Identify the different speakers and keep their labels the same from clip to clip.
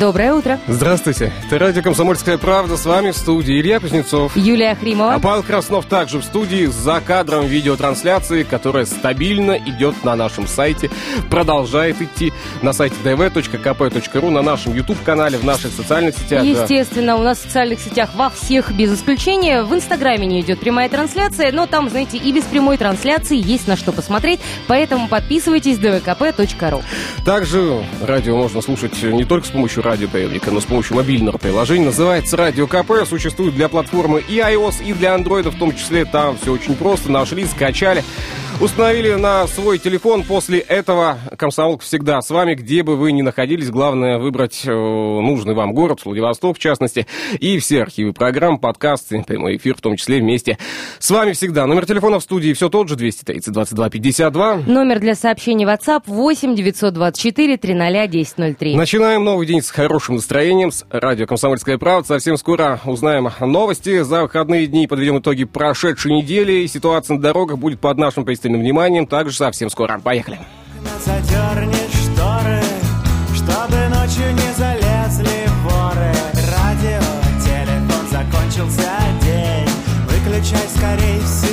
Speaker 1: Доброе утро.
Speaker 2: Здравствуйте. Это радио «Комсомольская правда». С вами в студии Илья Кузнецов.
Speaker 1: Юлия Хримова.
Speaker 2: А Павел Краснов также в студии за кадром видеотрансляции, которая стабильно идет на нашем сайте, продолжает идти на сайте dv.kp.ru, на нашем YouTube-канале, в наших социальных сетях.
Speaker 1: Естественно, у нас в социальных сетях во всех без исключения. В Инстаграме не идет прямая трансляция, но там, знаете, и без прямой трансляции есть на что посмотреть, поэтому подписывайтесь dvkp.ru.
Speaker 2: Также радио можно слушать не только с помощью радиоприемника, но с помощью мобильного приложения. Называется Радио КП. Существует для платформы и iOS, и для Android в том числе. Там все очень просто. Нашли, скачали. Установили на свой телефон. После этого комсомолка всегда с вами, где бы вы ни находились. Главное выбрать э, нужный вам город, Владивосток в частности. И все архивы программ, подкасты, прямой эфир в том числе вместе. С вами всегда. Номер телефона в студии все тот же, 230 22 52.
Speaker 1: Номер для сообщений WhatsApp 8 924 300 1003.
Speaker 2: Начинаем новый день с хорошим настроением, с радио «Комсомольская правда». Совсем скоро узнаем новости. За выходные дни подведем итоги прошедшей недели. Ситуация на дорогах будет под нашим пристальным вниманием. Также совсем скоро. Поехали.
Speaker 3: Радио, телефон, закончился день. Выключай скорей всю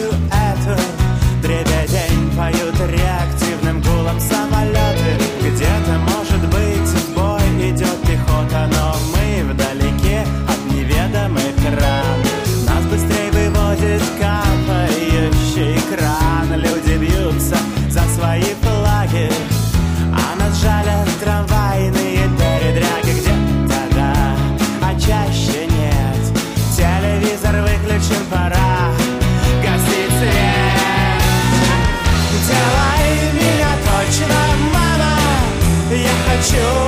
Speaker 3: я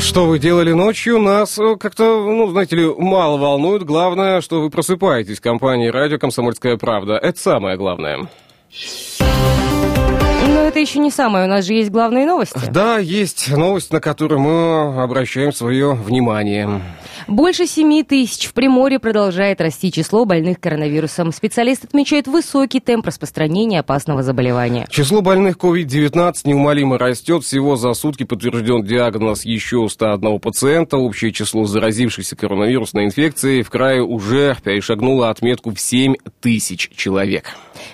Speaker 3: что
Speaker 2: вы делали ночью, нас э, как-то, ну, знаете ли, мало волнует. Главное, что вы просыпаетесь в компании радио «Комсомольская правда». Это самое главное.
Speaker 1: Но это еще не самое, у нас же есть главные новости.
Speaker 2: Да, есть новость, на которую мы обращаем свое внимание.
Speaker 1: Больше 7 тысяч. В Приморье продолжает расти число больных коронавирусом. Специалист отмечает высокий темп распространения опасного заболевания.
Speaker 2: Число больных COVID-19 неумолимо растет. Всего за сутки подтвержден диагноз еще у 101 пациента. Общее число заразившихся коронавирусной инфекцией в крае уже перешагнуло отметку в 7 тысяч человек.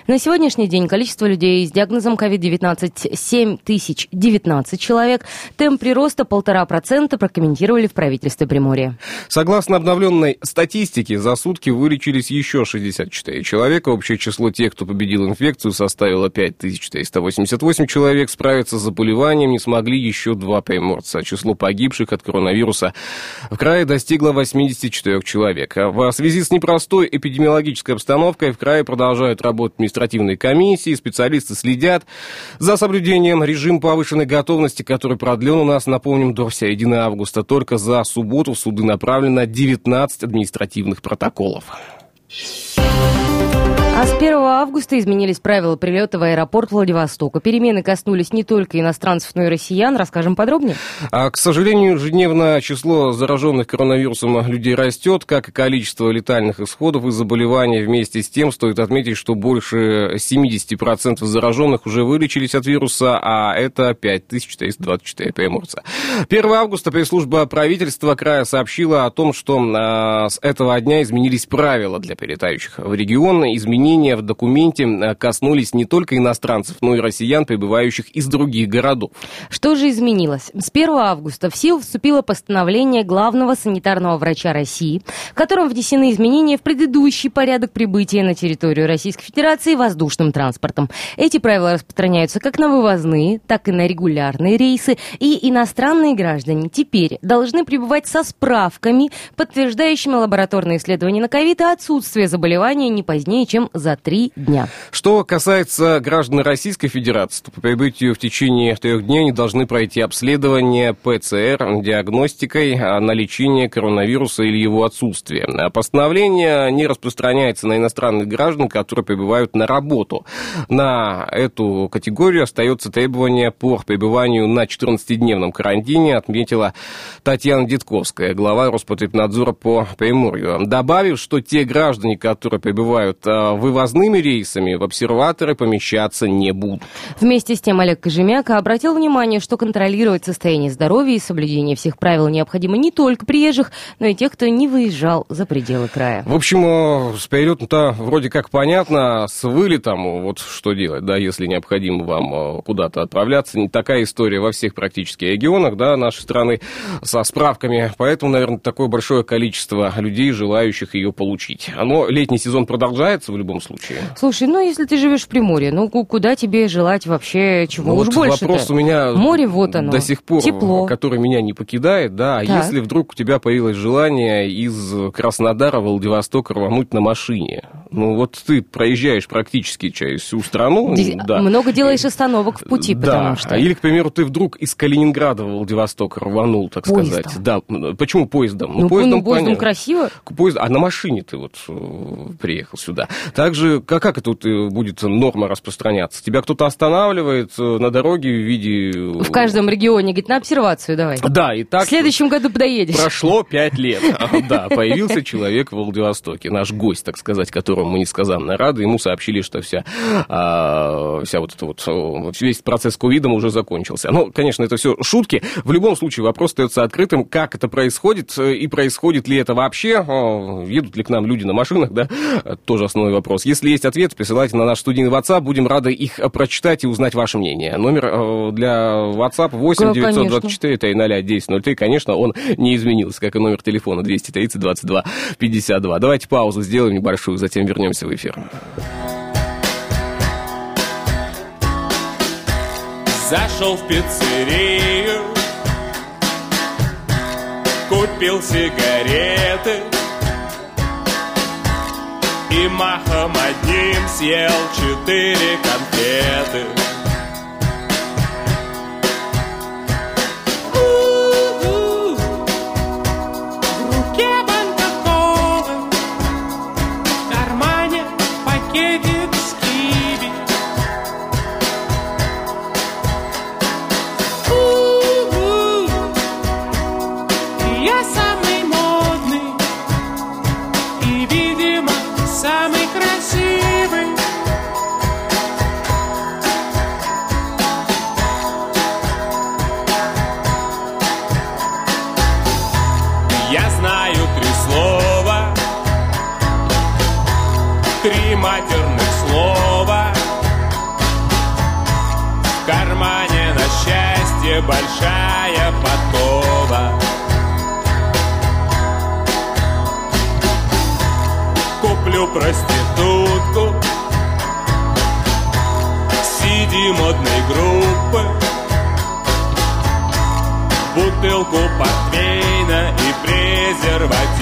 Speaker 1: На сегодняшний день количество людей с диагнозом COVID-19 7 тысяч 19 человек. Темп прироста 1,5% прокомментировали в правительстве Приморья.
Speaker 2: Согласно обновленной статистике, за сутки вылечились еще 64 человека. Общее число тех, кто победил инфекцию, составило 5488 человек. Справиться с заболеванием не смогли еще два приморца. Число погибших от коронавируса в крае достигло 84 человек. В связи с непростой эпидемиологической обстановкой в крае продолжают работать административные комиссии. Специалисты следят за соблюдением режима повышенной готовности, который продлен у нас, напомним, до середины августа. Только за субботу в суды направлено 19 административных протоколов.
Speaker 1: А с 1 августа изменились правила прилета в аэропорт Владивостока. Перемены коснулись не только иностранцев, но и россиян. Расскажем подробнее.
Speaker 2: А, к сожалению, ежедневно число зараженных коронавирусом людей растет, как и количество летальных исходов и заболеваний. Вместе с тем стоит отметить, что больше 70% зараженных уже вылечились от вируса, а это 5424 приморца. 1 августа пресс-служба правительства края сообщила о том, что а, с этого дня изменились правила для перелетающих в регион. Изменились изменения в документе э, коснулись не только иностранцев, но и россиян, прибывающих из других городов.
Speaker 1: Что же изменилось? С 1 августа в силу вступило постановление главного санитарного врача России, в котором внесены изменения в предыдущий порядок прибытия на территорию Российской Федерации воздушным транспортом. Эти правила распространяются как на вывозные, так и на регулярные рейсы, и иностранные граждане теперь должны прибывать со справками, подтверждающими лабораторные исследования на ковид и отсутствие заболевания не позднее, чем за три дня.
Speaker 2: Что касается граждан Российской Федерации, то по прибытию в течение трех дней они должны пройти обследование ПЦР диагностикой на лечение коронавируса или его отсутствие. Постановление не распространяется на иностранных граждан, которые прибывают на работу. На эту категорию остается требование по пребыванию на 14-дневном карантине, отметила Татьяна Дедковская, глава Роспотребнадзора по Приморью, добавив, что те граждане, которые прибывают а, в вывозными рейсами в обсерваторы помещаться не будут.
Speaker 1: Вместе с тем Олег Кожемяка обратил внимание, что контролировать состояние здоровья и соблюдение всех правил необходимо не только приезжих, но и тех, кто не выезжал за пределы края.
Speaker 2: В общем, э, с перелетом-то вроде как понятно, с вылетом вот что делать, да, если необходимо вам э, куда-то отправляться. Не такая история во всех практически регионах, да, нашей страны со справками, поэтому, наверное, такое большое количество людей, желающих ее получить. Но летний сезон продолжается в любом любом случае.
Speaker 1: Слушай, ну если ты живешь в Приморье, ну куда тебе желать вообще чего ну, уж вот больше
Speaker 2: вопрос у меня
Speaker 1: Море вот оно,
Speaker 2: до сих пор,
Speaker 1: тепло.
Speaker 2: который меня не покидает, да, а так. если вдруг у тебя появилось желание из Краснодара в Владивосток рвануть на машине, ну вот ты проезжаешь практически через всю страну.
Speaker 1: Ди- да. Много делаешь остановок в пути, да. потому что...
Speaker 2: Или, к примеру, ты вдруг из Калининграда в Владивосток рванул, так поездом. сказать. Да, почему поездом?
Speaker 1: Ну, ну поездом, ну, поездом красиво.
Speaker 2: Поезд... А на машине ты вот э, приехал сюда. Также, как, как это э, будет норма распространяться? Тебя кто-то останавливает э, на дороге в виде...
Speaker 1: Э, в каждом регионе, говорит, на обсервацию давай.
Speaker 2: Да, и так...
Speaker 1: В следующем году подоедешь.
Speaker 2: Прошло пять лет. Да, появился человек в Владивостоке, наш гость, так сказать, которому мы несказанно рады. Ему сообщили, что вся, а, вся вот эта вот, весь процесс ковидом уже закончился. Ну, конечно, это все шутки. В любом случае вопрос остается открытым, как это происходит и происходит ли это вообще. Едут ли к нам люди на машинах, да? Тоже основной вопрос. Если есть ответ, присылайте на наш студийный WhatsApp. Будем рады их прочитать и узнать ваше мнение. Номер э, для WhatsApp 8 924 300 1003. Конечно, он не изменился, как и номер телефона 230 22 52. Давайте паузу сделаем небольшую, затем вернемся в эфир.
Speaker 4: Зашел в пиццерию, купил сигареты и махом одним съел четыре конфеты.
Speaker 2: Bye.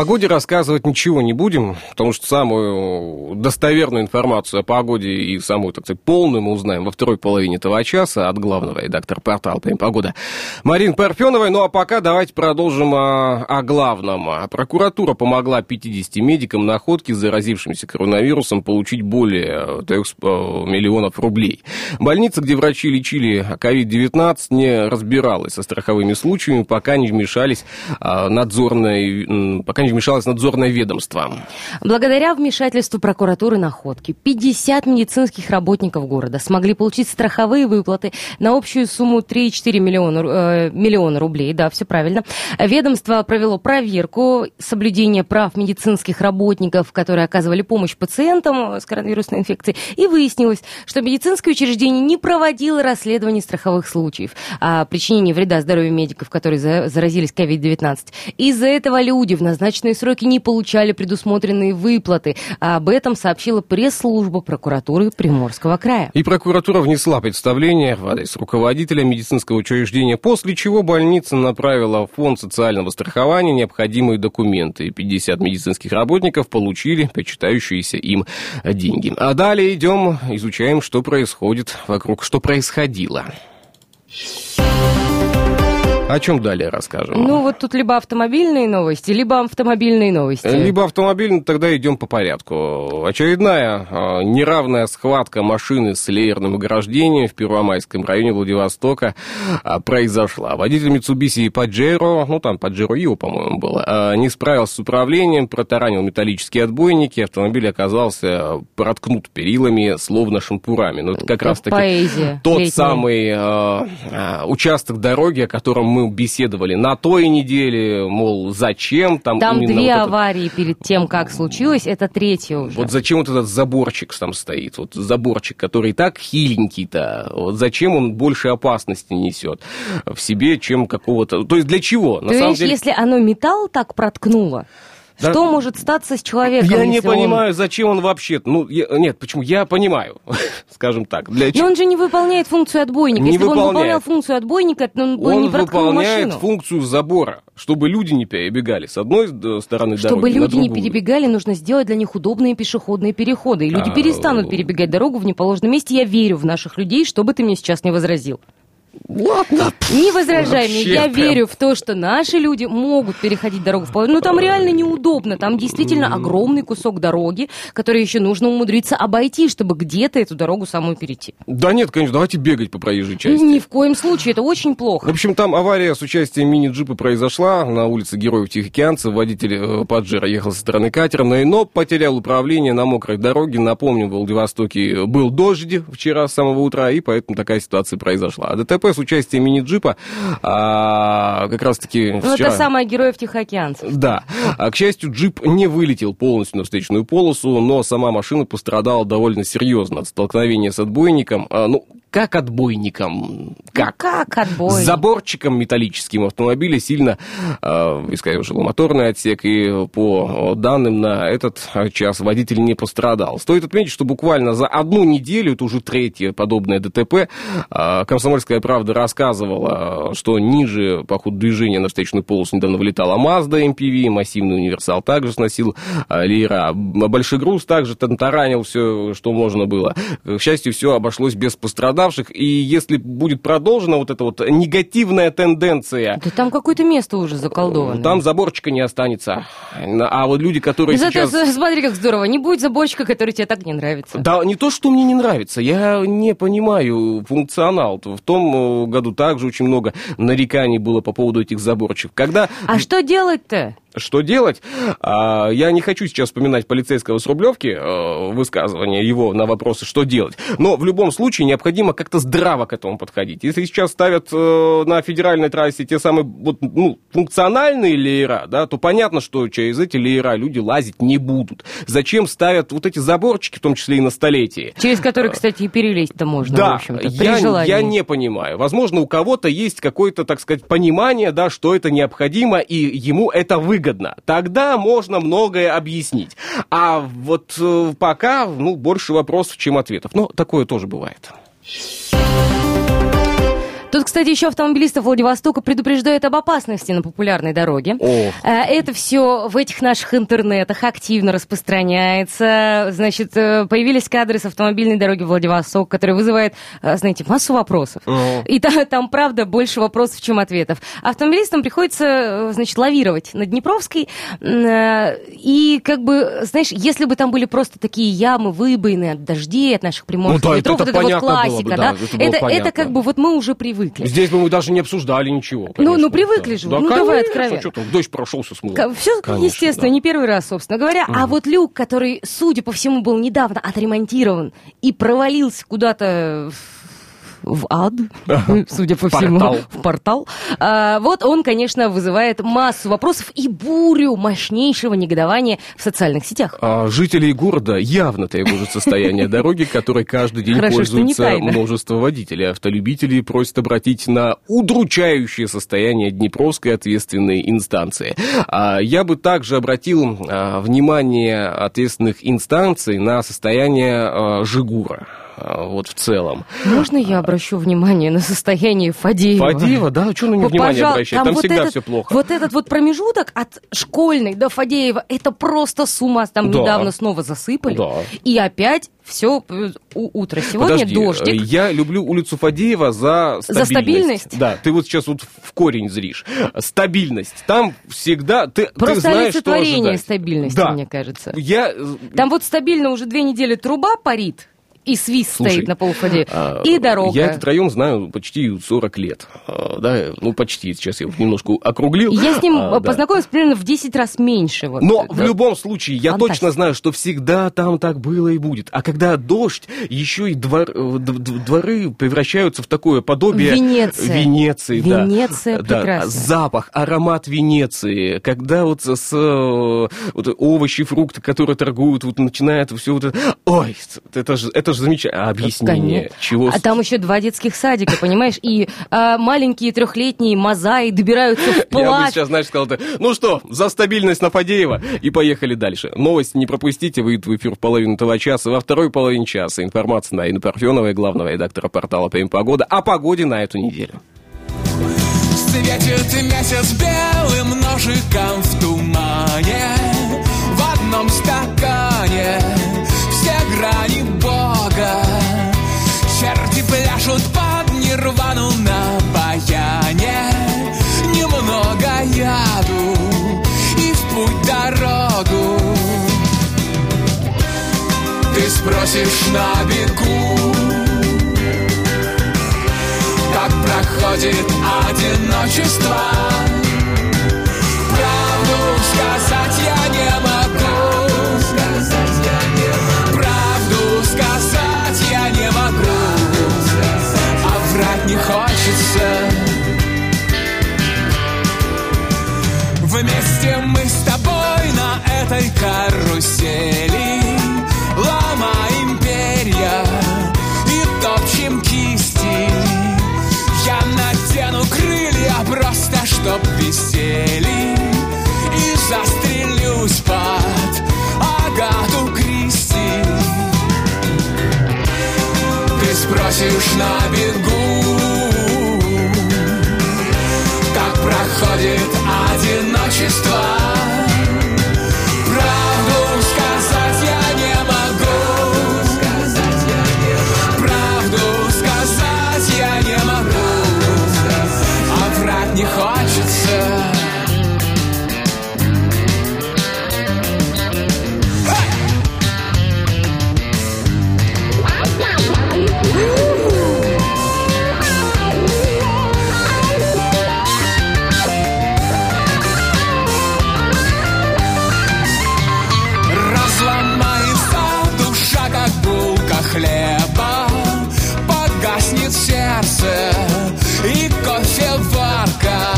Speaker 2: Погоде рассказывать ничего не будем, потому что самую достоверную информацию о погоде и самую, так сказать, полную мы узнаем во второй половине этого часа от главного редактора портала «Прям погода» Марин Парфеновой. Ну а пока давайте продолжим о, о главном. Прокуратура помогла 50 медикам находки, заразившимся коронавирусом, получить более 3 миллионов рублей. Больница, где врачи лечили COVID-19, не разбиралась со страховыми случаями, пока не вмешались а, надзорные пока не вмешалось надзорное ведомство.
Speaker 1: Благодаря вмешательству прокуратуры находки 50 медицинских работников города смогли получить страховые выплаты на общую сумму 3,4 миллиона, э, миллиона рублей. Да, все правильно. Ведомство провело проверку соблюдения прав медицинских работников, которые оказывали помощь пациентам с коронавирусной инфекцией, и выяснилось, что медицинское учреждение не проводило расследование страховых случаев о причинении вреда здоровью медиков, которые за- заразились COVID-19. Из-за этого люди в назначенные сроки не получали предусмотренные выплаты. А об этом сообщила пресс-служба прокуратуры Приморского края.
Speaker 2: И прокуратура внесла представление в адрес руководителя медицинского учреждения, после чего больница направила в фонд социального страхования необходимые документы. И 50 медицинских работников получили причитающиеся им деньги. А далее идем, изучаем, что происходит вокруг, что происходило. О чем далее расскажем?
Speaker 1: Ну, вот тут либо автомобильные новости, либо автомобильные новости.
Speaker 2: Либо автомобильный, тогда идем по порядку. Очередная э, неравная схватка машины с леерным ограждением в Первомайском районе Владивостока э, произошла. Водитель Mitsubishi Pajero, ну там Pajero Io, по-моему, было, э, не справился с управлением, протаранил металлические отбойники, автомобиль оказался проткнут перилами, словно шампурами. Ну, это как раз таки
Speaker 1: Поэзия
Speaker 2: тот
Speaker 1: летняя.
Speaker 2: самый э, э, участок дороги, о котором мы беседовали на той неделе, мол, зачем там
Speaker 1: Там две
Speaker 2: вот этот-
Speaker 1: аварии перед тем, как случилось, это третья уже.
Speaker 2: вот зачем вот этот заборчик там стоит? Вот заборчик, который и так хиленький-то. Вот зачем он больше опасности несет в себе, чем какого-то... То есть для чего? На
Speaker 1: Ты
Speaker 2: самом
Speaker 1: понимаешь,
Speaker 2: деле...
Speaker 1: если оно металл так проткнуло,
Speaker 2: Да.
Speaker 1: что может статься с человеком?
Speaker 2: Я не
Speaker 1: если он-
Speaker 2: понимаю, зачем он вообще... Ну, я- нет, почему? Я понимаю, скажем так. Для
Speaker 1: Но он же не выполняет функцию отбойника.
Speaker 2: Не
Speaker 1: Если бы он
Speaker 2: выполняет.
Speaker 1: выполнял функцию отбойника, то он бы не
Speaker 2: Он выполняет функцию забора, чтобы люди не перебегали с одной э, стороны
Speaker 1: Чтобы
Speaker 2: дороги на
Speaker 1: люди не перебегали, нужно сделать для них удобные пешеходные переходы. И люди
Speaker 2: А,
Speaker 1: перестанут перебегать дорогу в неположенном месте. Я верю в наших людей, что бы ты мне сейчас не возразил.
Speaker 2: Ладно.
Speaker 1: Не возражай мне, я
Speaker 2: прям.
Speaker 1: верю в то, что наши люди могут переходить дорогу в половину. Но там реально неудобно. Там действительно огромный кусок дороги, который еще нужно умудриться обойти, чтобы где-то эту дорогу самую перейти.
Speaker 2: Да нет, конечно, давайте бегать по проезжей части.
Speaker 1: Ни в коем случае, это очень
Speaker 2: В
Speaker 1: плохо.
Speaker 2: общем, там авария с участием мини-джипа произошла на улице Героев Тихоокеанца. Водитель э, Паджера ехал со стороны катера, но, но потерял управление на мокрой дороге. Напомню, в Владивостоке был дождь вчера с самого утра, и поэтому такая ситуация произошла. А ДТП ДТП с участием мини-джипа. А, как раз-таки
Speaker 1: Ну,
Speaker 2: вчера...
Speaker 1: это самое героев Тихоокеанцев.
Speaker 2: Да. А, к счастью, джип не вылетел полностью на встречную полосу, но сама машина пострадала довольно серьезно от столкновения с отбойником. А, ну, как отбойником? Как?
Speaker 1: Как отбой?
Speaker 2: С заборчиком металлическим автомобиля сильно э, искорежил моторный отсек, и по данным на этот час водитель не пострадал. Стоит отметить, что буквально за одну неделю, это уже третье подобное ДТП, э, «Комсомольская правда» рассказывала, что ниже по ходу движения на встречную полосу недавно вылетала Mazda MPV, массивный универсал также сносил э. Большой груз также таранил все, что можно было. К счастью, все обошлось без пострадавших, и если будет продолжена вот эта вот негативная тенденция,
Speaker 1: Да там какое-то место уже заколдовано.
Speaker 2: там заборчика не останется. А вот люди, которые
Speaker 1: Зато
Speaker 2: сейчас...
Speaker 1: с- смотри, как здорово. Не будет заборчика, который тебе так не нравится.
Speaker 2: Да, не то, что мне не нравится, я не понимаю функционал. В том э, году также очень много нареканий было по поводу этих заборчиков. Когда
Speaker 1: А что делать-то?
Speaker 2: Что делать? А, Я не хочу сейчас вспоминать полицейского с Рублевки, э, высказывание его на вопросы, что делать. Но в любом случае необходимо как-то здраво к этому подходить. Если сейчас ставят э, на федеральной трассе те самые вот, ну, функциональные леера, да, то понятно, что через эти леера люди лазить не будут. Зачем ставят вот эти заборчики, в том числе и на столетии?
Speaker 1: Через который, кстати, и перелезть-то можно, в
Speaker 2: Да,
Speaker 1: общем-то, при
Speaker 2: я,
Speaker 1: желании.
Speaker 2: я не понимаю. Возможно, у кого-то есть какое-то, так сказать, понимание, да, что это необходимо, и ему это выгодно. Тогда можно многое объяснить. А вот э, пока, ну, больше вопросов, чем ответов. Но такое тоже бывает.
Speaker 1: Тут, кстати, еще автомобилистов Владивостока предупреждают об опасности на популярной дороге.
Speaker 2: Ох.
Speaker 1: Э, Это все в этих наших интернетах активно распространяется. Значит, э, появились кадры с автомобильной дороги Владивосток, которые вызывают, э, знаете, массу вопросов.
Speaker 2: Ого.
Speaker 1: И там, там, правда, больше вопросов, чем ответов. Автомобилистам приходится, значит, лавировать на Днепровской. И, как бы, знаешь, если бы там были просто такие ямы, выбоины от дождей, от наших приморских
Speaker 2: Ну да,
Speaker 1: ветров,
Speaker 2: это
Speaker 1: вот это вот
Speaker 2: было бы,
Speaker 1: классика,
Speaker 2: да,
Speaker 1: да?
Speaker 2: это
Speaker 1: Это, это как бы вот мы уже привыкли.
Speaker 2: Здесь бы мы даже не обсуждали ничего.
Speaker 1: Ну,
Speaker 2: конечно.
Speaker 1: ну, привыкли
Speaker 2: Да.
Speaker 1: же,
Speaker 2: Да,
Speaker 1: ну, давай
Speaker 2: конечно,
Speaker 1: откровенно.
Speaker 2: Что там, дождь прошелся, смыло.
Speaker 1: Все,
Speaker 2: Конечно,
Speaker 1: естественно,
Speaker 2: да.
Speaker 1: не первый раз, собственно говоря. А вот люк, который, судя по всему, был недавно отремонтирован и провалился куда-то в в ад, судя по всему, в портал. А, вот он, конечно, вызывает массу вопросов и бурю мощнейшего негодования в социальных сетях.
Speaker 2: А, Жителей города явно тревожит состояние дороги, которой каждый день пользуются множество водителей. Автолюбители просят обратить на удручающее состояние Днепровской ответственной инстанции. А, Я бы также обратил внимание ответственных инстанций на состояние Жигура. А, Вот в целом.
Speaker 1: Можно я обращу внимание на состояние Фадеева?
Speaker 2: Фадеева, да, что на него внимание обращать? Там
Speaker 1: вот
Speaker 2: всегда
Speaker 1: этот-
Speaker 2: все плохо.
Speaker 1: Вот этот вот промежуток от школьной до Фадеева, это просто с ума. Там
Speaker 2: Да.
Speaker 1: недавно снова засыпали.
Speaker 2: Да.
Speaker 1: И опять все утро. Сегодня
Speaker 2: Подожди, э,
Speaker 1: дождик.
Speaker 2: Я люблю улицу Фадеева за стабильность.
Speaker 1: За стабильность?
Speaker 2: Да, ты вот сейчас вот в корень зришь. Стабильность. Там всегда ты, ты
Speaker 1: Просто
Speaker 2: знаешь, что
Speaker 1: олицетворение
Speaker 2: ожидать.
Speaker 1: стабильности,
Speaker 2: Да.
Speaker 1: мне кажется.
Speaker 2: Я... э,
Speaker 1: Там вот стабильно уже две недели труба парит, и свист
Speaker 2: Слушай,
Speaker 1: стоит на полуфаде,
Speaker 2: а,
Speaker 1: и дорога.
Speaker 2: Я этот район знаю почти 40 лет. А, Да, ну почти, сейчас я его немножко округлил.
Speaker 1: Я с ним
Speaker 2: А,
Speaker 1: э,
Speaker 2: да.
Speaker 1: познакомилась примерно в 10 раз меньше. Вот,
Speaker 2: Но
Speaker 1: Да.
Speaker 2: в любом случае, я
Speaker 1: Фантастика.
Speaker 2: точно знаю, что всегда там так было и будет. А когда дождь, еще и двор- э, дворы превращаются в такое подобие...
Speaker 1: Венеция.
Speaker 2: Венеции, да.
Speaker 1: Венеция
Speaker 2: Да,
Speaker 1: прекрасна.
Speaker 2: Запах, аромат Венеции. Когда вот с, с, э, вот овощи, фрукты, которые торгуют, вот начинает все вот это... Ой, это же это же замечательно. А объяснение?
Speaker 1: Конечно.
Speaker 2: Чего...
Speaker 1: А там еще два детских садика, понимаешь? И а, маленькие трехлетние мозаи добираются в
Speaker 2: Я бы сейчас, знаешь, сказал, так, ну что, за стабильность на Фадеева, и поехали дальше. Новость не пропустите, выйдет в эфир в половину этого часа. Во второй половине часа информация на Инна Парфеновой, главного редактора портала «ПМ Погода», о погоде на эту неделю.
Speaker 5: Светит месяц белым ножиком в тумане В одном стакане все грани Бога. Черти пляшут под нирвану на баяне. Немного яду и в путь дорогу. Ты спросишь на бегу как проходит одиночество. Правду сказать я Ты спросишь на бегу как проходит одиночество. Погаснет сердце и кофеварка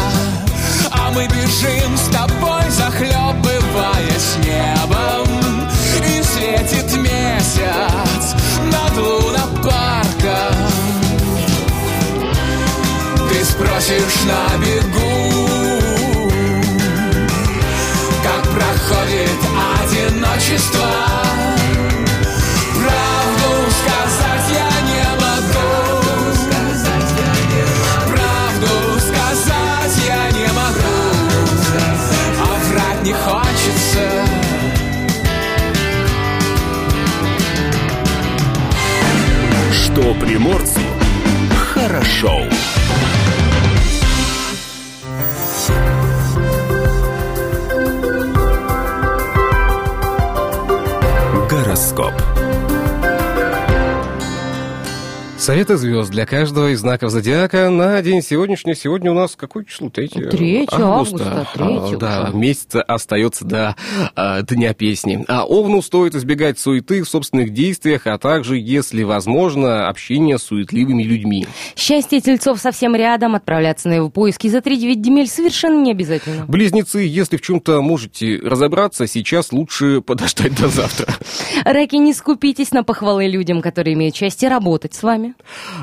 Speaker 5: А мы бежим с тобой, захлебываясь небом. И светит месяц над лунопарком. Ты спросишь на бегу как проходит одиночество.
Speaker 6: Что приморцу хорошо. Гороскоп.
Speaker 2: Советы звезд для каждого из знаков зодиака на день сегодняшний. Сегодня у нас какое число? Третье?
Speaker 1: 3 августа,
Speaker 2: А,
Speaker 1: 3
Speaker 2: Да,
Speaker 1: уже.
Speaker 2: месяца остается до а, Дня песни. А Овну стоит избегать суеты в собственных действиях, а также, если возможно, общения с суетливыми людьми.
Speaker 1: Счастье тельцов совсем рядом, отправляться на его поиски за 3-9 земель совершенно не обязательно.
Speaker 2: Близнецы, если в чем-то можете разобраться, сейчас лучше подождать до завтра.
Speaker 1: Раки, не скупитесь на похвалы людям, которые имеют счастье работать с вами.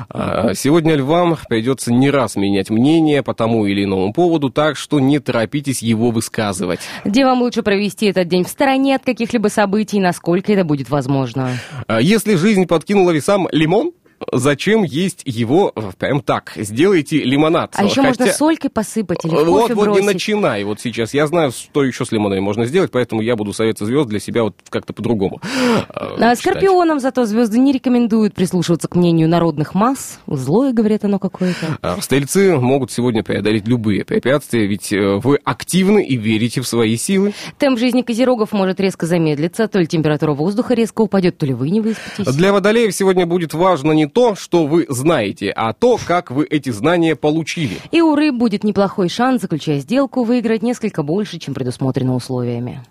Speaker 2: А, Сегодня львам придется не раз менять мнение по тому или иному поводу, так что не торопитесь его высказывать.
Speaker 1: Девам лучше провести этот день в стороне от каких-либо событий, насколько это будет возможно.
Speaker 2: А Если жизнь подкинула весам лимон, зачем есть его э, прям так? Сделайте лимонад.
Speaker 1: А еще можно
Speaker 2: Хотя-
Speaker 1: солькой посыпать или в
Speaker 2: Вот,
Speaker 1: кофе
Speaker 2: вот не начинай вот сейчас. Я знаю, что еще с лимонами можно сделать, поэтому я буду советы звезд для себя вот как-то по-другому. э,
Speaker 1: А скорпионам зато звезды не рекомендуют прислушиваться к мнению народных масс. Злое, говорят, оно какое-то.
Speaker 2: А Стрельцы могут сегодня преодолеть любые препятствия, ведь э, вы активны и верите в свои силы.
Speaker 1: Темп жизни козерогов может резко замедлиться, то ли температура воздуха резко упадет, то ли вы не выспитесь.
Speaker 2: Для водолеев сегодня будет важно не то, что вы знаете, а то, как вы эти знания получили.
Speaker 1: И у рыб будет неплохой шанс, заключая сделку, выиграть несколько больше, чем предусмотрено условиями.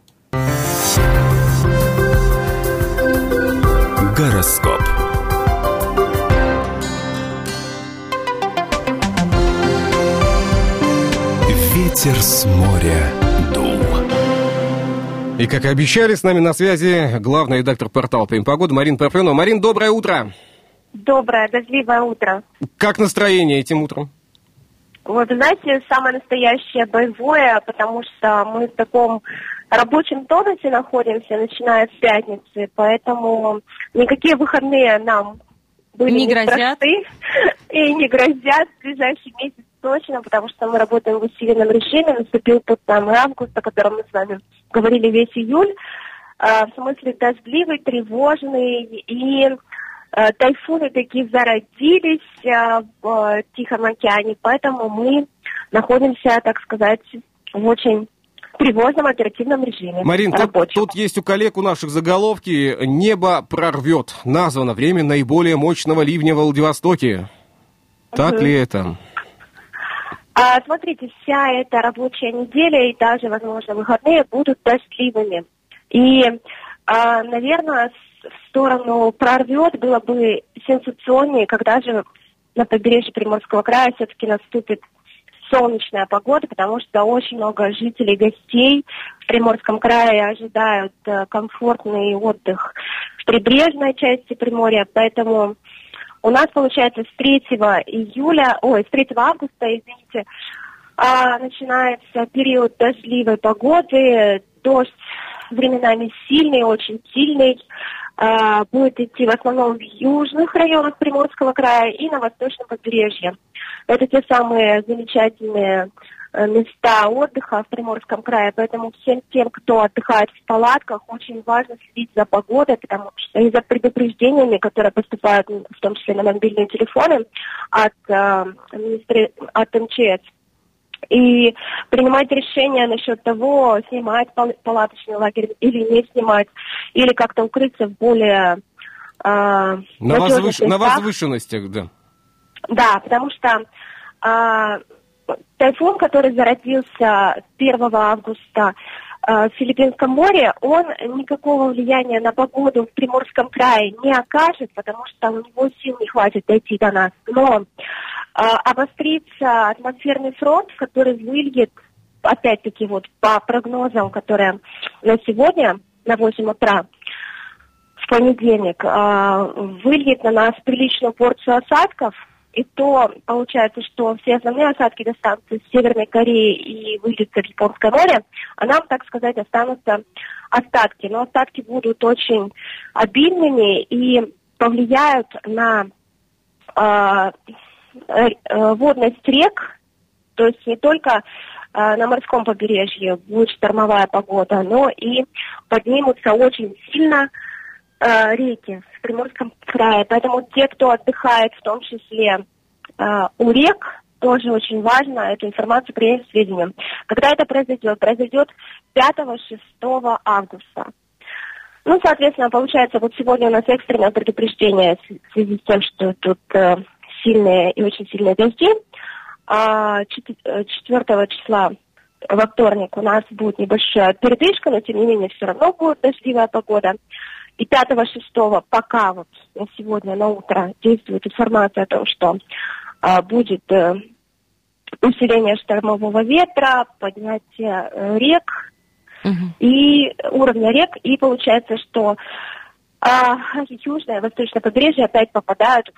Speaker 6: Гороскоп. Ветер с моря дул.
Speaker 2: И, как и обещали, с нами на связи главный редактор портала «Прим Погода» Марин Парфенова. Марин, доброе утро.
Speaker 7: Доброе, дождливое утро.
Speaker 2: Как настроение этим утром?
Speaker 7: Вот, вы знаете, самое настоящее боевое, потому что мы в таком рабочем тонусе находимся, начиная с пятницы, поэтому никакие выходные нам были
Speaker 1: Не
Speaker 7: не,
Speaker 1: грозят?
Speaker 7: и не грозят в ближайший месяц точно, потому что мы работаем в усиленном режиме, наступил тот самый август, о котором мы с вами говорили весь июль, А, в смысле дождливый, тревожный и тайфуны такие зародились э, в э, Тихом океане, поэтому мы находимся, так сказать, в очень тревожном оперативном режиме.
Speaker 2: Марин, тут,
Speaker 7: рабочем.
Speaker 2: тут есть у коллег у наших заголовки «Небо прорвет». Названо время наиболее мощного ливня в Владивостоке. Так
Speaker 7: Мгм.
Speaker 2: ли это?
Speaker 7: А, смотрите, вся эта рабочая неделя и даже, возможно, выходные будут дождливыми. И, а, наверное, в сторону прорвет было бы сенсационнее, когда же на побережье Приморского края все-таки наступит солнечная погода, потому что очень много жителей, гостей в Приморском крае ожидают э, комфортный отдых в прибрежной части Приморья, поэтому у нас, получается, с 3 июля, ой, с 3 августа, извините, а, начинается период дождливой погоды, дождь временами сильный, очень сильный, будет идти в основном в южных районах Приморского края и на восточном побережье. Это те самые замечательные э, места отдыха в Приморском крае, поэтому всем тем, кто отдыхает в палатках, очень важно следить за погодой, потому что и за предупреждениями, которые поступают в том числе на мобильные телефоны от, э, от МЧС, и принимать решение насчет того, снимать пал- палаточный лагерь или не снимать, или как-то укрыться в более э,
Speaker 2: На, возвыш- на возвышенностях, да.
Speaker 7: Да, потому что а, тайфун, который зародился 1 августа а, в Филиппинском море, он никакого влияния на погоду в Приморском крае не окажет, потому что у него сил не хватит дойти до нас. Но обострится атмосферный фронт, который выльет, опять-таки, вот по прогнозам, которые на сегодня, на 8 утра, в понедельник, а, выльет на нас приличную порцию осадков, и то получается, что все основные осадки достанутся с Северной Кореи и выльются в Японское море, а нам, так сказать, останутся остатки. Но остатки будут очень обильными и повлияют на а, водность рек, то есть не только а, на морском побережье будет штормовая погода, но и поднимутся очень сильно э, реки в Приморском крае. Поэтому те, кто отдыхает, в том числе э, у рек, тоже очень важно эту информацию принять к сведению. Когда это произойдет? Произойдет 5-6 августа. Ну, соответственно, получается, вот сегодня у нас экстренное предупреждение в связи с тем, что тут э, сильные и очень сильные дожди. А, чет- э, 4 числа во вторник у нас будет небольшая передышка, но тем не менее все равно будет дождливая погода. И 5-6 пока вот на сегодня на утро действует информация о том, что а, будет э, усиление штормового ветра, поднятие э, рек
Speaker 1: Мгм.
Speaker 7: и уровня рек, и получается, что а, южное и восточное побережье опять попадают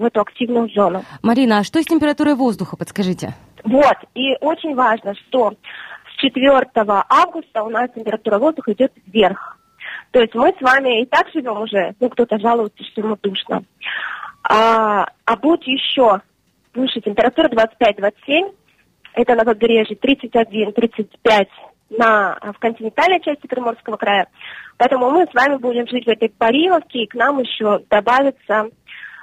Speaker 7: в эту активную зону.
Speaker 1: Марина, а что с температурой воздуха, подскажите?
Speaker 7: Вот, и очень важно, что с 4 августа у нас температура воздуха идет вверх. То есть мы с вами и так живем уже, ну кто-то жалуется, что ему душно. А, а будет еще выше температура 25-27, это на побережье 31-35 на, в континентальной части Приморского края. Поэтому мы с вами будем жить в этой париловке, и к нам еще добавится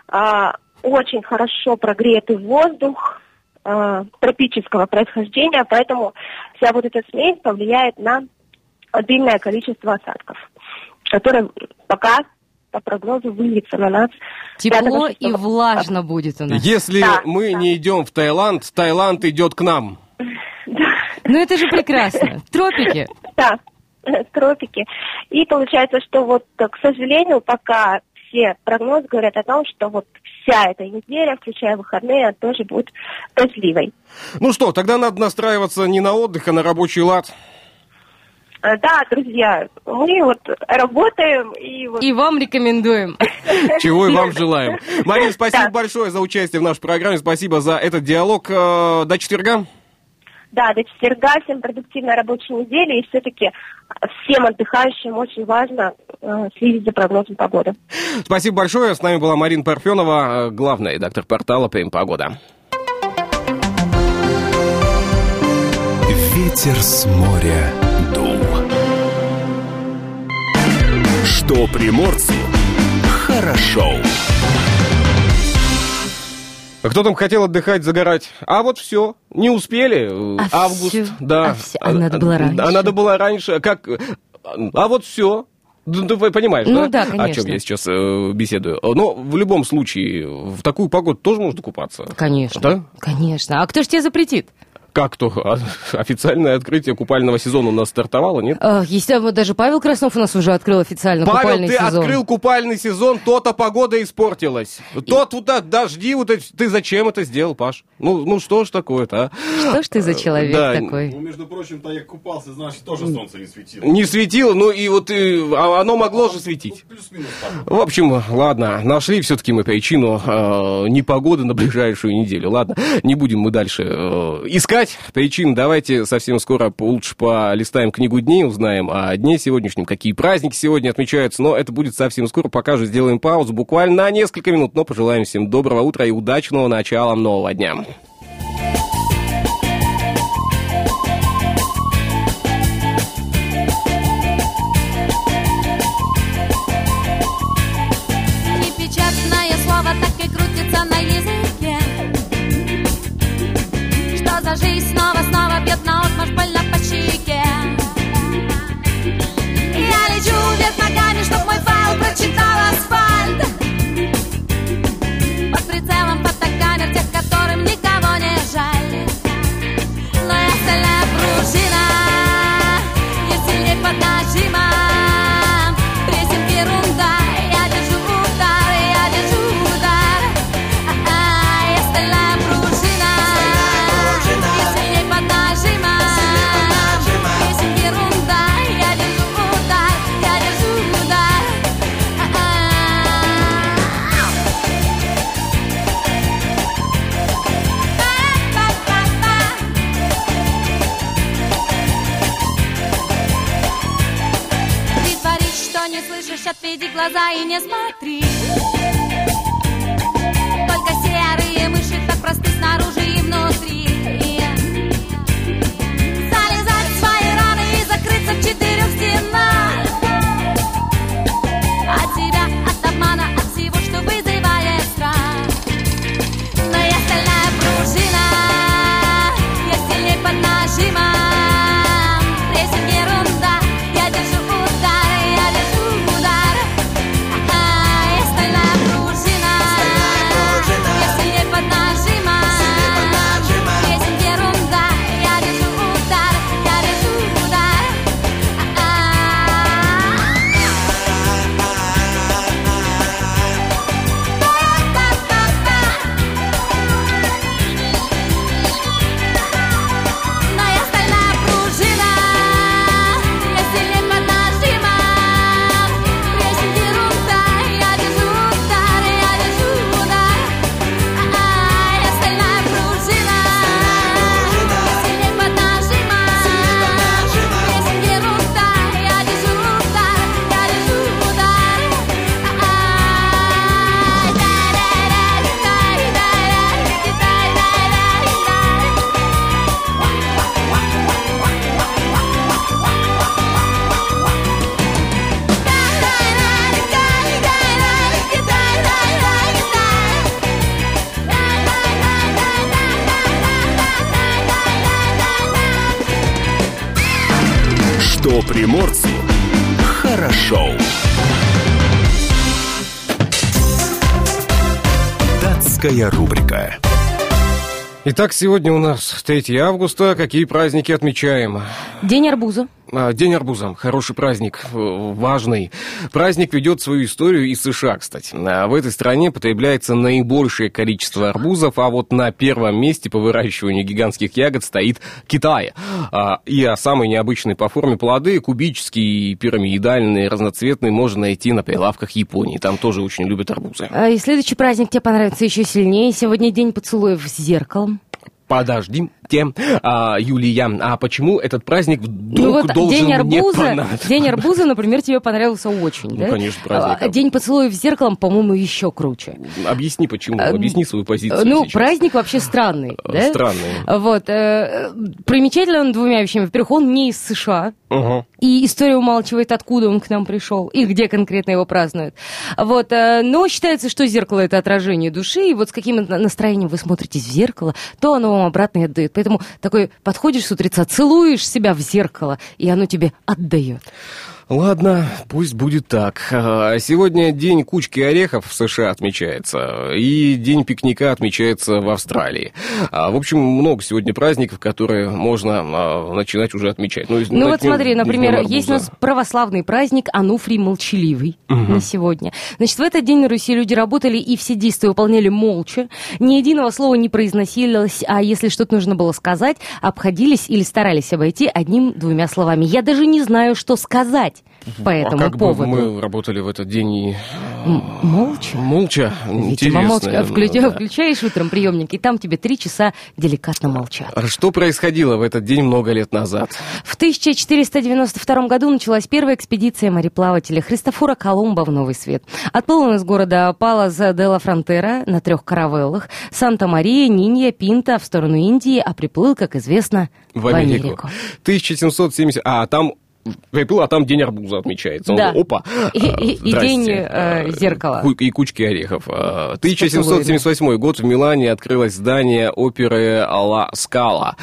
Speaker 7: а, очень хорошо прогретый воздух а, тропического происхождения, поэтому вся вот эта смесь повлияет на обильное количество осадков, которое пока по прогнозу выльется на нас.
Speaker 1: Тепло
Speaker 7: 5-6
Speaker 1: и влажно будет у нас.
Speaker 2: Если
Speaker 7: Да,
Speaker 2: мы
Speaker 7: да.
Speaker 2: не идем в Таиланд, Таиланд идет к нам.
Speaker 1: Ну это же прекрасно. Тропики.
Speaker 7: Да, тропики. И получается, что вот, э, к сожалению, пока все прогнозы говорят о том, что вот вся эта неделя, включая выходные, тоже будет дождливой.
Speaker 2: Ну что, тогда надо настраиваться не на отдых, а на рабочий лад.
Speaker 7: Э, Да, друзья, мы вот работаем и вот
Speaker 1: И вам рекомендуем.
Speaker 2: Чего и вам желаем. Марин, спасибо
Speaker 7: Да.
Speaker 2: большое за участие в нашей программе. Спасибо за этот диалог. Э, До четверга.
Speaker 7: Да, до четверга, всем продуктивной рабочей недели. И все-таки всем отдыхающим очень важно э, следить за прогнозом погоды.
Speaker 2: Спасибо большое. С нами была Марина Парфенова, э, главный редактор портала «ПМ Погода».
Speaker 6: Ветер с моря дул. Что приморцу хорошо.
Speaker 2: Кто там хотел отдыхать, загорать? А вот все, не успели. э,
Speaker 1: А
Speaker 2: Август,
Speaker 1: всё,
Speaker 2: да.
Speaker 1: а всё, а надо было раньше.
Speaker 2: А надо было раньше. Как? А вот все. Ты понимаешь,
Speaker 1: Ну
Speaker 2: да?
Speaker 1: да,
Speaker 2: О чем
Speaker 1: конечно.
Speaker 2: я сейчас э, беседую. Но в любом случае, в такую погоду тоже можно купаться.
Speaker 1: Конечно.
Speaker 2: Да?
Speaker 1: Конечно. А кто ж тебе запретит?
Speaker 2: Как то? А, Официальное открытие купального сезона у нас стартовало, нет?
Speaker 1: А, Есть, а, вот даже Павел Краснов у нас уже открыл официально
Speaker 2: Павел,
Speaker 1: купальный
Speaker 2: ты
Speaker 1: сезон.
Speaker 2: открыл купальный сезон, то-то погода испортилась. Тот вот да, дожди, вот эти- ты зачем это сделал, Паш? Ну, ну что ж такое-то, а?
Speaker 1: Что ж ты за человек
Speaker 2: Да.
Speaker 1: такой?
Speaker 8: Ну, между прочим-то, я купался, значит, тоже солнце не светило.
Speaker 2: Не светило, ну и вот и, а оно могло же светить.
Speaker 8: Плюс-минус так.
Speaker 2: В общем, ладно, нашли все-таки мы причину э, непогоды на ближайшую неделю. Ладно, не будем мы дальше э, искать причин. Давайте совсем скоро лучше полистаем книгу дней, узнаем о дне сегодняшнем, какие праздники сегодня отмечаются. Но это будет совсем скоро. Пока же сделаем паузу буквально на несколько минут. Но пожелаем всем доброго утра и удачного начала нового дня.
Speaker 9: Под прицелом отведи глаза и не смотри
Speaker 6: Датская рубрика.
Speaker 2: Итак, сегодня у нас 3 августа. Какие праздники отмечаем?
Speaker 1: День арбуза.
Speaker 2: А, День арбуза. Хороший праздник, э, важный. Праздник ведет свою историю из США, кстати. А В этой стране потребляется наибольшее количество арбузов, а вот на первом месте по выращиванию гигантских ягод стоит Китай. А, И самые необычные по форме плоды, кубические, пирамидальные, разноцветные, можно найти на прилавках Японии. Там тоже очень любят арбузы.
Speaker 1: И следующий праздник тебе понравится еще сильнее. Сегодня день поцелуев с зеркалом.
Speaker 2: Подождите, а, Юлия, а почему этот праздник вдруг
Speaker 1: Ну вот
Speaker 2: должен
Speaker 1: день
Speaker 2: мне
Speaker 1: арбуза,
Speaker 2: понравиться?
Speaker 1: день арбуза, например, тебе понравился очень,
Speaker 2: Ну,
Speaker 1: да?
Speaker 2: конечно, праздник.
Speaker 1: А, День поцелуев с зеркалом, по-моему, еще круче.
Speaker 2: Объясни почему,
Speaker 1: А,
Speaker 2: объясни свою позицию
Speaker 1: Ну,
Speaker 2: сейчас.
Speaker 1: праздник вообще странный,
Speaker 2: Э,
Speaker 1: да?
Speaker 2: странный.
Speaker 1: Вот. э, Примечательно он двумя вещами. Во-первых, он не из США,
Speaker 2: Ага.
Speaker 1: и история умалчивает, откуда он к нам пришел и где конкретно его празднуют. Вот. э, Но считается, что зеркало — это отражение души, и вот с каким на- настроением вы смотритесь в зеркало, то оно вам обратно и отдает. Поэтому такой подходишь с утреца, целуешь себя в зеркало, и оно тебе отдает.
Speaker 2: Ладно, пусть будет так. А, Сегодня день кучки орехов в США отмечается, и день пикника отмечается в Австралии. А, В общем, много сегодня праздников, которые можно а, начинать уже отмечать.
Speaker 1: Ну
Speaker 2: на
Speaker 1: вот смотри, например, есть у нас православный праздник Ануфрий Молчаливый на сегодня. Значит, в этот день на Руси люди работали и все действия выполняли молча. Ни единого слова не произносилось, а если что-то нужно было сказать, обходились или старались обойти одним-двумя словами. Я даже не знаю, что сказать по этому
Speaker 2: а как
Speaker 1: поводу.
Speaker 2: бы мы работали в этот день и
Speaker 1: М- Молча?
Speaker 2: молча?
Speaker 1: Видимо, молча. Вклю-
Speaker 2: да.
Speaker 1: Включаешь утром приемник, и там тебе три часа деликатно молчат.
Speaker 2: А Что происходило в этот день много лет назад?
Speaker 1: В 1492 году началась первая экспедиция мореплавателя Христофора Колумба в Новый Свет. Отплыл он из города Палас де ла Фронтера на трех каравеллах Санта-Мария, Нинья, Пинта в сторону Индии, а приплыл, как известно, в,
Speaker 2: В Америку. 1770... А, там приплыл, а там день арбуза отмечается. Он
Speaker 1: Да.
Speaker 2: говорит, Опа.
Speaker 1: И- и- и день, э, зеркала.
Speaker 2: Ку- И кучки орехов. А, 1778 год в Милане открылось здание оперы Ла Скала.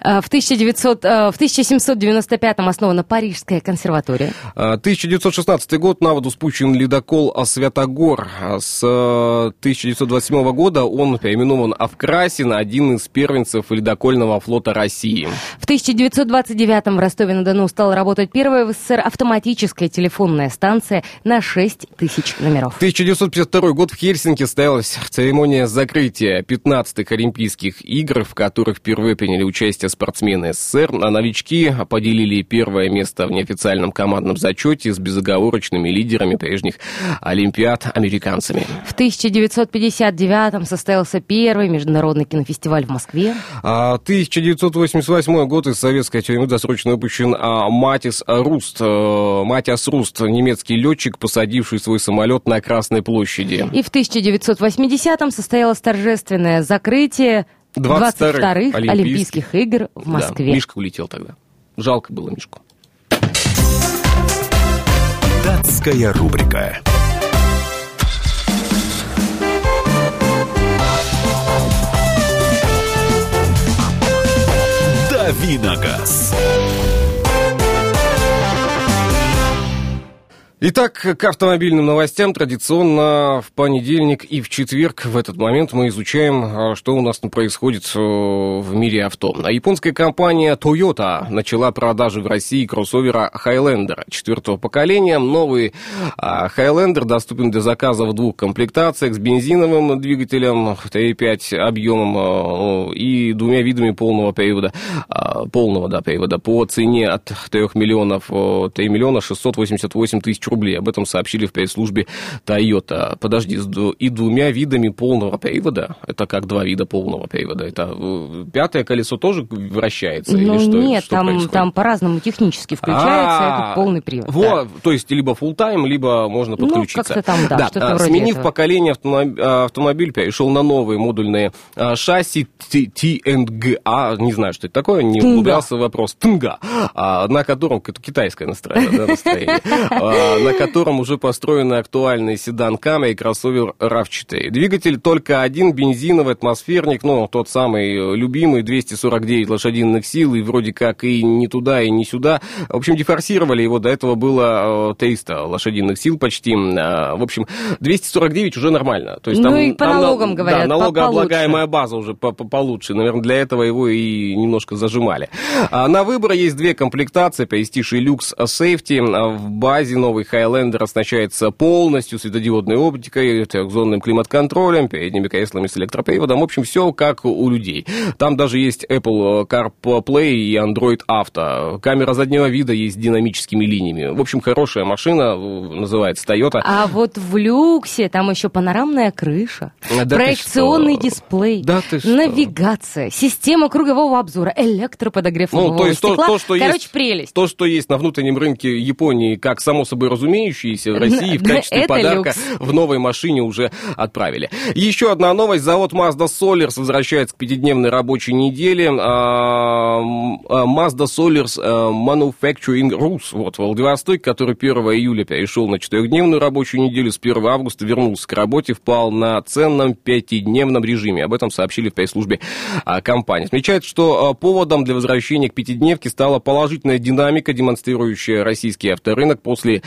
Speaker 1: А, В, 1900, э, в 1795 основана Парижская консерватория.
Speaker 2: А, 1916 год на воду спущен ледокол Святогор. С э, 1927 года он переименован Авкрасин, один из первенцев ледокольного флота России.
Speaker 1: В 1929 в Ростове-на-Дону стала работать первая в СССР автоматическая телефонная станция на 6 тысяч номеров.
Speaker 2: 1952 год в Хельсинки состоялась церемония закрытия 15-х Олимпийских игр, в которых впервые приняли участие спортсмены СССР, а новички поделили первое место в неофициальном командном зачете с безоговорочными лидерами прежних Олимпиад американцами.
Speaker 1: В 1959 состоялся первый международный кинофестиваль в Москве.
Speaker 2: А 1988 год из советской тюрьмы досрочно выпущен а, Матис Руст. э, Матиас Руст, немецкий летчик, посадивший свой самолет на Красной площади.
Speaker 1: И в 1980 состоялось торжественное закрытие
Speaker 2: 22-х
Speaker 1: 22-х Олимпийских игр в
Speaker 2: Да,
Speaker 1: Москве.
Speaker 2: Мишка улетел тогда. Жалко было Мишку.
Speaker 6: Датская рубрика. Давиногаз.
Speaker 2: Итак, к автомобильным новостям традиционно в понедельник и в четверг в этот момент мы изучаем, а, что у нас там происходит э, в мире авто. Японская компания Toyota начала продажи в России кроссовера Highlander четвертого поколения. Новый а, Highlander доступен для заказа в двух комплектациях с бензиновым двигателем 3.5 объемом э, и двумя видами полного привода, а, полного да, привода по цене от 3 миллионов, э, 3 миллиона 688 тысяч рублей. Об этом сообщили в пресс-службе Toyota. Подожди, и двумя видами полного привода? Это как два вида полного привода? Это э, пятое колесо тоже вращается?
Speaker 1: Ну
Speaker 2: или что,
Speaker 1: нет,
Speaker 2: что
Speaker 1: там,
Speaker 2: происходит?
Speaker 1: там по-разному технически включается
Speaker 2: А,
Speaker 1: этот полный привод. да.
Speaker 2: Вот, то есть либо full time, либо можно
Speaker 1: Ну,
Speaker 2: подключиться.
Speaker 1: как-то там, да, что-то
Speaker 2: а,
Speaker 1: вроде
Speaker 2: сменив
Speaker 1: этого.
Speaker 2: поколение, автомобиль, автомобиль перешел на новые модульные а, шасси TNGA, А, не знаю, что это такое, не углублялся в вопрос, ТНГА, а, на котором, китайское настроение, да, настроение, а, на котором уже построен актуальный седан Камри и кроссовер RAV4. Двигатель только один, бензиновый, атмосферник, ну, тот самый э, любимый, 249 лошадиных сил, и вроде как и не туда, и не сюда. В общем, дефорсировали его, до этого было э, 300 лошадиных сил почти. А, В общем, 249 уже нормально. То есть,
Speaker 1: Ну
Speaker 2: там,
Speaker 1: и по
Speaker 2: там на-
Speaker 1: налогам, говорят,
Speaker 2: Да, налогооблагаемая база уже по- по- получше. Наверное, для этого его и немножко зажимали. А, На выбор есть две комплектации. Prestige и Lux Safety. А, В базе новый Highlander оснащается полностью светодиодной оптикой, трехзонным климат-контролем, передними креслами с электроприводом. В общем, все как у людей. Там даже есть Apple CarPlay и Android Auto. Камера заднего вида есть с динамическими линиями. В общем, хорошая машина, называется Toyota.
Speaker 1: А вот в люксе там еще панорамная крыша,
Speaker 2: Да
Speaker 1: проекционный дисплей,
Speaker 2: Да
Speaker 1: навигация, система кругового обзора, электроподогрев
Speaker 2: Ну, то есть то,
Speaker 1: стекла.
Speaker 2: то, что
Speaker 1: Короче,
Speaker 2: есть,
Speaker 1: прелесть.
Speaker 2: то, что есть на внутреннем рынке Японии, как само собой разумеющиеся в России в качестве подарка в новой машине уже отправили. Еще одна новость. Завод Mazda Solars возвращается к пятидневной рабочей неделе. А, а, Mazda Solars а, Manufacturing Rus вот, в Владивостоке, который 1 июля перешел на четырехдневную рабочую неделю, с 1 августа вернулся к работе, впал на ценном пятидневном режиме. Об этом сообщили в пресс-службе а, компании. Отмечается, что поводом для возвращения к пятидневке стала положительная динамика, демонстрирующая российский авторынок после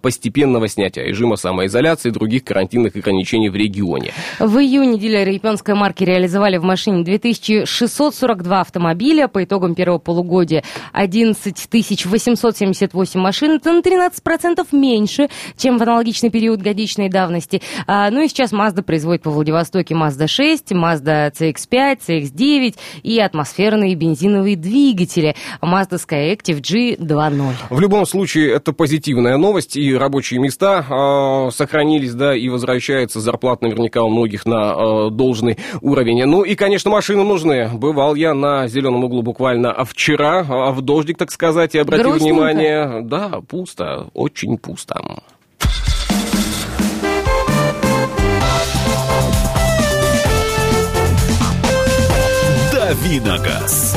Speaker 2: постепенного снятия режима самоизоляции и других карантинных ограничений в регионе.
Speaker 1: В июне дилеры японской марки реализовали в машине 2642 автомобиля. По итогам первого полугодия 11 878 машин. Это на 13% меньше, чем в аналогичный период годичной давности. А, ну и сейчас Mazda производит во Владивостоке Mazda 6, Mazda CX-5, CX-9 и атмосферные бензиновые двигатели Mazda Skyactiv G2.0.
Speaker 2: В любом случае, это позитивная новость, и рабочие места э, сохранились, да, и возвращается зарплата наверняка у многих на э, должный уровень. Ну и, конечно, машины нужны. Бывал я на зеленом углу буквально вчера, а в дождик, так сказать, и обратил
Speaker 1: Грустненько.
Speaker 2: внимание. Да, пусто, очень пусто.
Speaker 6: Давиногаз.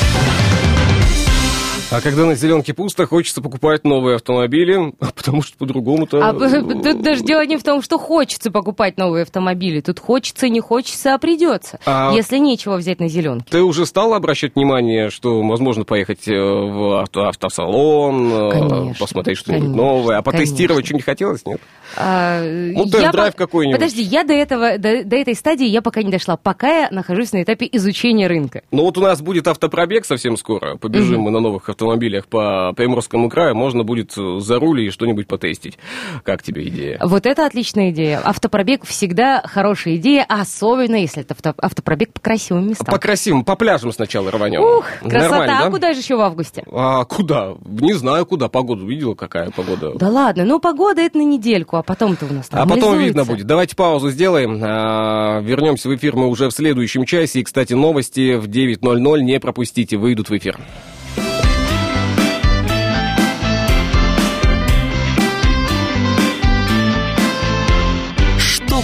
Speaker 2: А когда на зеленке пусто, хочется покупать новые автомобили, потому что по-другому-то...
Speaker 1: А п- тут даже дело не в том, что хочется покупать новые автомобили. Тут хочется, не хочется, а придется.
Speaker 2: А-
Speaker 1: Если нечего взять на зеленке.
Speaker 2: Ты уже стал обращать внимание, что возможно поехать э, в авто- автосалон, э,
Speaker 1: Конечно,
Speaker 2: посмотреть что-нибудь новое, а потестировать
Speaker 1: конечно.
Speaker 2: что-нибудь хотелось, нет?
Speaker 1: А,
Speaker 2: Ну,
Speaker 1: я
Speaker 2: тест-драйв
Speaker 1: по-
Speaker 2: какой-нибудь.
Speaker 1: Подожди, я до, этого, до, до этой стадии я пока не дошла. Пока я нахожусь на этапе изучения рынка.
Speaker 2: Ну вот у нас будет автопробег совсем скоро. Побежим мы на новых автомобилях по Приморскому краю. Можно будет за руль и что-нибудь потестить. Как тебе идея?
Speaker 1: Вот это отличная идея. Автопробег всегда хорошая идея, особенно если это авто- автопробег по красивым местам.
Speaker 2: По красивым, по пляжам сначала рванем.
Speaker 1: Ух, красота.
Speaker 2: Нормально,
Speaker 1: а
Speaker 2: да?
Speaker 1: куда же еще в августе?
Speaker 2: А куда? Не знаю куда. Погоду видела, какая погода?
Speaker 1: Да ладно, ну погода это на недельку, а потом-то у нас
Speaker 2: А потом видно будет. Давайте паузу сделаем. А, Вернемся в эфир мы уже в следующем часе. И, кстати, новости в 9.00 не пропустите, выйдут в эфир.